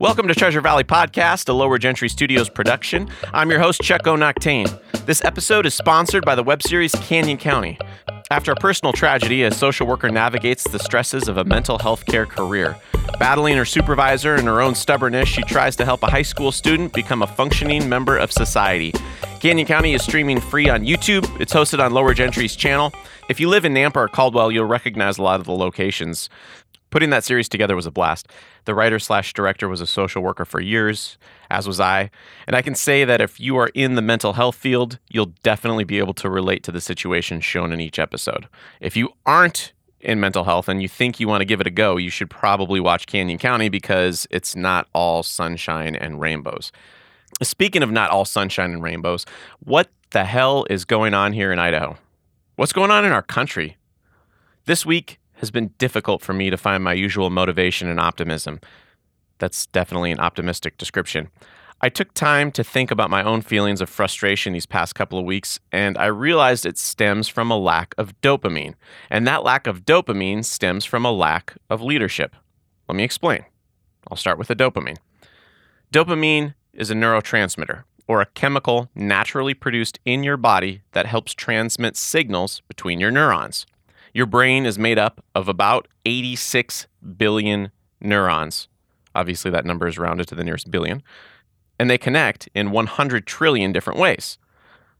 Welcome to Treasure Valley Podcast, a Lower Gentry Studios production. I'm your host, Chuck O'Noctane. This episode is sponsored by the web series Canyon County. After a personal tragedy, a social worker navigates the stresses of a mental health care career. Battling her supervisor and her own stubbornness, she tries to help a high school student become a functioning member of society. Canyon County is streaming free on YouTube. It's hosted on Lower Gentry's channel. If you live in Nampa or Caldwell, you'll recognize a lot of the locations. Putting that series together was a blast. The writer slash director was a social worker for years, as was I. And I can say that if you are in the mental health field, you'll definitely be able to relate to the situation shown in each episode. If you aren't in mental health and you think you want to give it a go, you should probably watch Canyon County because it's not all sunshine and rainbows. Speaking of not all sunshine and rainbows, what the hell is going on here in Idaho? What's going on in our country? This week, has been difficult for me to find my usual motivation and optimism. That's definitely an optimistic description. I took time to think about my own feelings of frustration these past couple of weeks, and I realized it stems from a lack of dopamine. And that lack of dopamine stems from a lack of leadership. Let me explain. I'll start with the dopamine. Dopamine is a neurotransmitter, or a chemical naturally produced in your body that helps transmit signals between your neurons. Your brain is made up of about 86 billion neurons. Obviously, that number is rounded to the nearest billion. And they connect in 100 trillion different ways.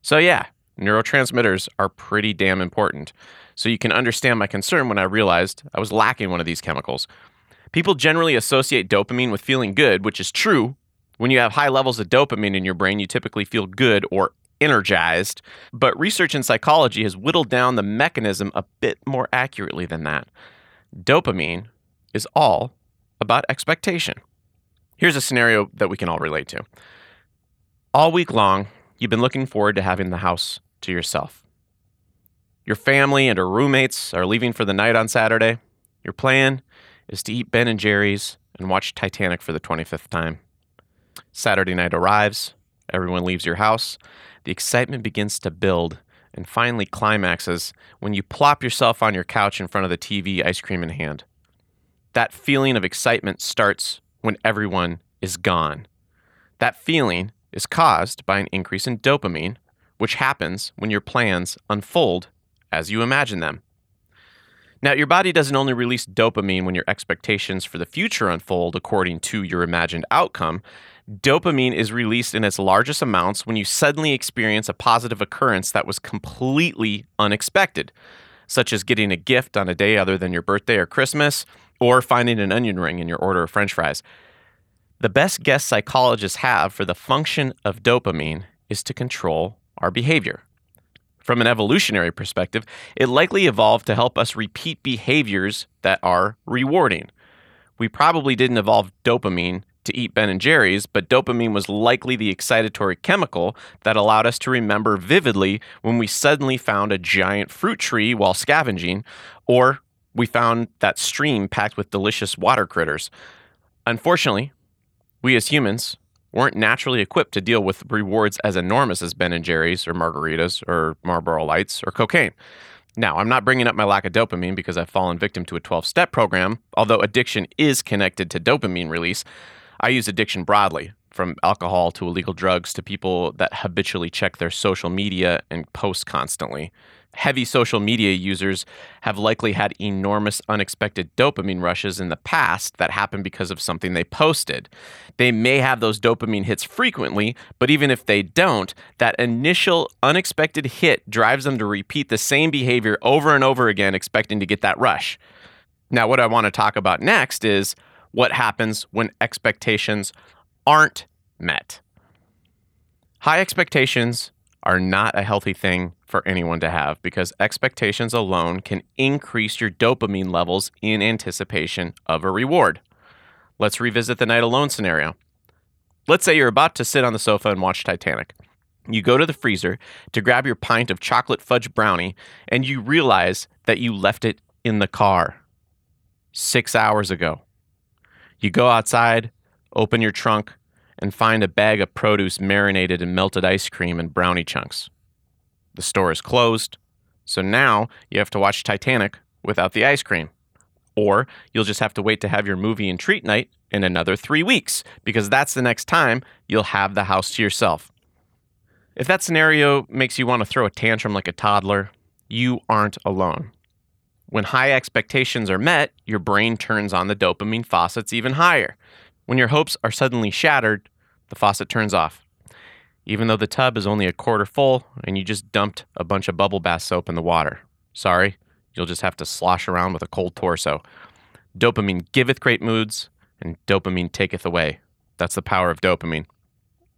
So, yeah, neurotransmitters are pretty damn important. So, you can understand my concern when I realized I was lacking one of these chemicals. People generally associate dopamine with feeling good, which is true. When you have high levels of dopamine in your brain, you typically feel good or energized, but research in psychology has whittled down the mechanism a bit more accurately than that. Dopamine is all about expectation. Here's a scenario that we can all relate to. All week long, you've been looking forward to having the house to yourself. Your family and her roommates are leaving for the night on Saturday. Your plan is to eat Ben and Jerry's and watch Titanic for the 25th time. Saturday night arrives, everyone leaves your house, the excitement begins to build and finally climaxes when you plop yourself on your couch in front of the TV, ice cream in hand. That feeling of excitement starts when everyone is gone. That feeling is caused by an increase in dopamine, which happens when your plans unfold as you imagine them. Now, your body doesn't only release dopamine when your expectations for the future unfold according to your imagined outcome. Dopamine is released in its largest amounts when you suddenly experience a positive occurrence that was completely unexpected, such as getting a gift on a day other than your birthday or Christmas, or finding an onion ring in your order of french fries. The best guess psychologists have for the function of dopamine is to control our behavior. From an evolutionary perspective, it likely evolved to help us repeat behaviors that are rewarding. We probably didn't evolve dopamine to eat Ben and Jerry's, but dopamine was likely the excitatory chemical that allowed us to remember vividly when we suddenly found a giant fruit tree while scavenging, or we found that stream packed with delicious water critters. Unfortunately, we as humans weren't naturally equipped to deal with rewards as enormous as Ben and Jerry's or margaritas or Marlboro Lights or cocaine. Now, I'm not bringing up my lack of dopamine because I've fallen victim to a 12 step program, although addiction is connected to dopamine release. I use addiction broadly, from alcohol to illegal drugs to people that habitually check their social media and post constantly heavy social media users have likely had enormous unexpected dopamine rushes in the past that happened because of something they posted. They may have those dopamine hits frequently, but even if they don't, that initial unexpected hit drives them to repeat the same behavior over and over again, expecting to get that rush. Now, what I want to talk about next is what happens when expectations aren't met. High expectations are not a healthy thing for anyone to have because expectations alone can increase your dopamine levels in anticipation of a reward. Let's revisit the night alone scenario. Let's say you're about to sit on the sofa and watch Titanic. You go to the freezer to grab your pint of chocolate fudge brownie and you realize that you left it in the car six hours ago. You go outside, open your trunk, and find a bag of produce marinated in melted ice cream and brownie chunks. The store is closed, so now you have to watch Titanic without the ice cream. Or you'll just have to wait to have your movie and treat night in another three weeks, because that's the next time you'll have the house to yourself. If that scenario makes you want to throw a tantrum like a toddler, you aren't alone. When high expectations are met, your brain turns on the dopamine faucets even higher. When your hopes are suddenly shattered, the faucet turns off. Even though the tub is only a quarter full and you just dumped a bunch of bubble bath soap in the water. Sorry, you'll just have to slosh around with a cold torso. Dopamine giveth great moods, and dopamine taketh away. That's the power of dopamine.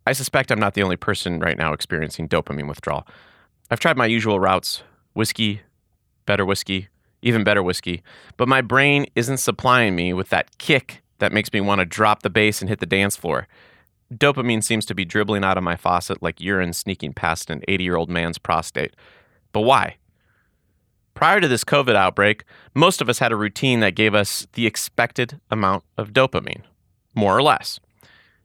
I suspect I'm not the only person right now experiencing dopamine withdrawal. I've tried my usual routes whiskey, better whiskey, even better whiskey, but my brain isn't supplying me with that kick that makes me want to drop the bass and hit the dance floor. Dopamine seems to be dribbling out of my faucet like urine sneaking past an 80 year old man's prostate. But why? Prior to this COVID outbreak, most of us had a routine that gave us the expected amount of dopamine, more or less.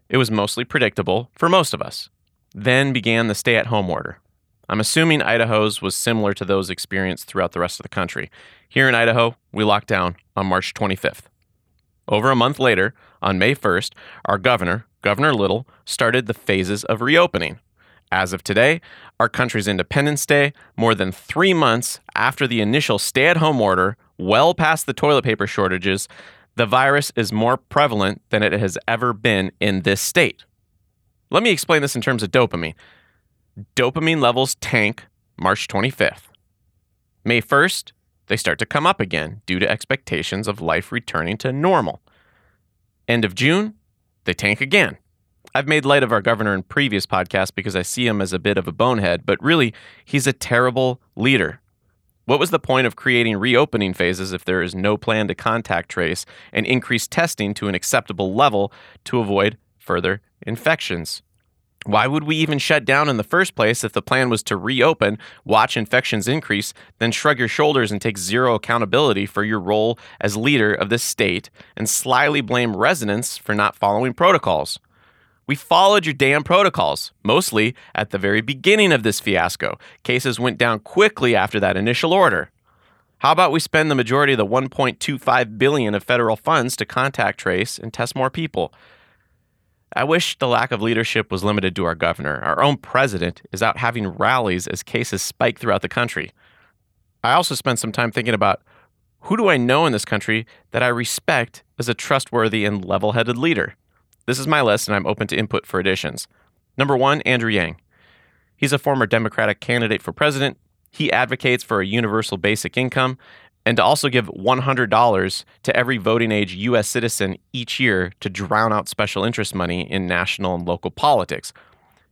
It was mostly predictable for most of us. Then began the stay at home order. I'm assuming Idaho's was similar to those experienced throughout the rest of the country. Here in Idaho, we locked down on March 25th. Over a month later, on May 1st, our governor, Governor Little, started the phases of reopening. As of today, our country's Independence Day, more than three months after the initial stay at home order, well past the toilet paper shortages, the virus is more prevalent than it has ever been in this state. Let me explain this in terms of dopamine. Dopamine levels tank March 25th. May 1st, they start to come up again due to expectations of life returning to normal. End of June, they tank again. I've made light of our governor in previous podcasts because I see him as a bit of a bonehead, but really, he's a terrible leader. What was the point of creating reopening phases if there is no plan to contact trace and increase testing to an acceptable level to avoid further infections? Why would we even shut down in the first place if the plan was to reopen, watch infections increase, then shrug your shoulders and take zero accountability for your role as leader of the state and slyly blame residents for not following protocols? We followed your damn protocols, mostly at the very beginning of this fiasco. Cases went down quickly after that initial order. How about we spend the majority of the 1.25 billion of federal funds to contact trace and test more people? I wish the lack of leadership was limited to our governor. Our own president is out having rallies as cases spike throughout the country. I also spent some time thinking about who do I know in this country that I respect as a trustworthy and level headed leader? This is my list, and I'm open to input for additions. Number one, Andrew Yang. He's a former Democratic candidate for president. He advocates for a universal basic income and to also give $100 to every voting age U.S. citizen each year to drown out special interest money in national and local politics.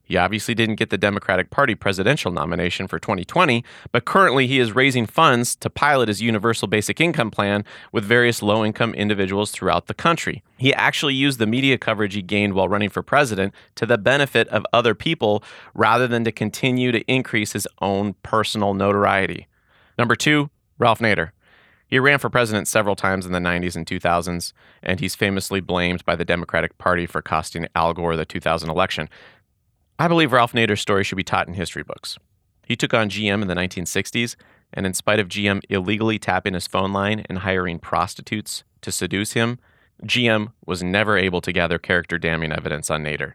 He obviously didn't get the Democratic Party presidential nomination for 2020, but currently he is raising funds to pilot his universal basic income plan with various low income individuals throughout the country. He actually used the media coverage he gained while running for president to the benefit of other people rather than to continue to increase his own personal notoriety. Number two, Ralph Nader. He ran for president several times in the 90s and 2000s, and he's famously blamed by the Democratic Party for costing Al Gore the 2000 election. I believe Ralph Nader's story should be taught in history books. He took on GM in the 1960s, and in spite of GM illegally tapping his phone line and hiring prostitutes to seduce him, GM was never able to gather character damning evidence on Nader.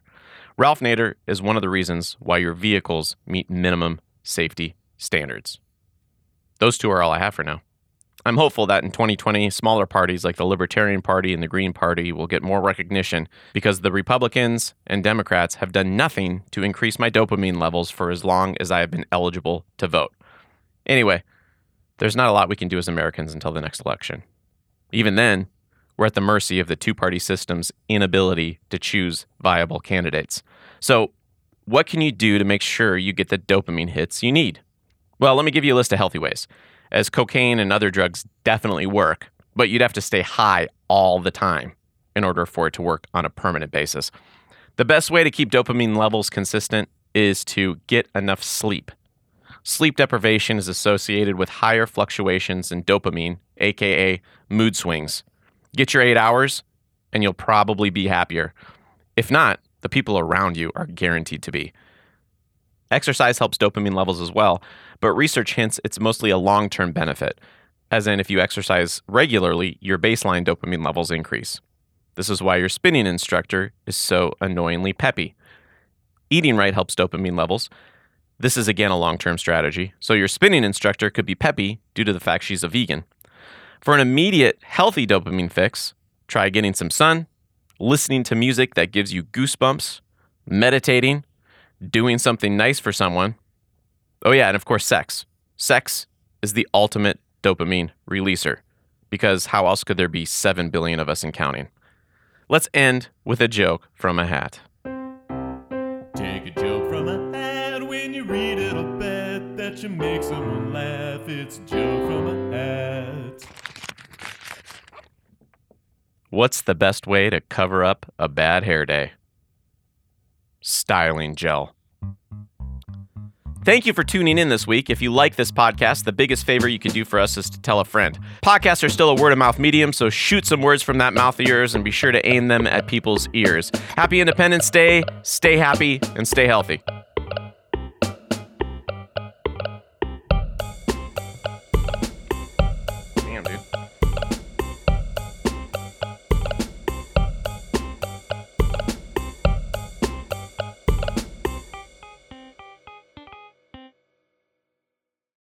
Ralph Nader is one of the reasons why your vehicles meet minimum safety standards. Those two are all I have for now. I'm hopeful that in 2020, smaller parties like the Libertarian Party and the Green Party will get more recognition because the Republicans and Democrats have done nothing to increase my dopamine levels for as long as I have been eligible to vote. Anyway, there's not a lot we can do as Americans until the next election. Even then, we're at the mercy of the two party system's inability to choose viable candidates. So, what can you do to make sure you get the dopamine hits you need? Well, let me give you a list of healthy ways as cocaine and other drugs definitely work, but you'd have to stay high all the time in order for it to work on a permanent basis. The best way to keep dopamine levels consistent is to get enough sleep. Sleep deprivation is associated with higher fluctuations in dopamine, aka mood swings. Get your eight hours, and you'll probably be happier. If not, the people around you are guaranteed to be. Exercise helps dopamine levels as well, but research hints it's mostly a long term benefit. as in if you exercise regularly, your baseline dopamine levels increase. This is why your spinning instructor is so annoyingly peppy. Eating right helps dopamine levels. This is again a long term strategy. So your spinning instructor could be peppy due to the fact she's a vegan. For an immediate healthy dopamine fix, try getting some sun, listening to music that gives you goosebumps, meditating, doing something nice for someone. Oh, yeah, and of course, sex. Sex is the ultimate dopamine releaser because how else could there be 7 billion of us and counting? Let's end with a joke from a hat. Take a joke from a hat when you read it. I'll bet that you make someone laugh. It's a joke from a hat. What's the best way to cover up a bad hair day? Styling gel. Thank you for tuning in this week. If you like this podcast, the biggest favor you can do for us is to tell a friend. Podcasts are still a word of mouth medium, so shoot some words from that mouth of yours and be sure to aim them at people's ears. Happy Independence Day, stay happy, and stay healthy.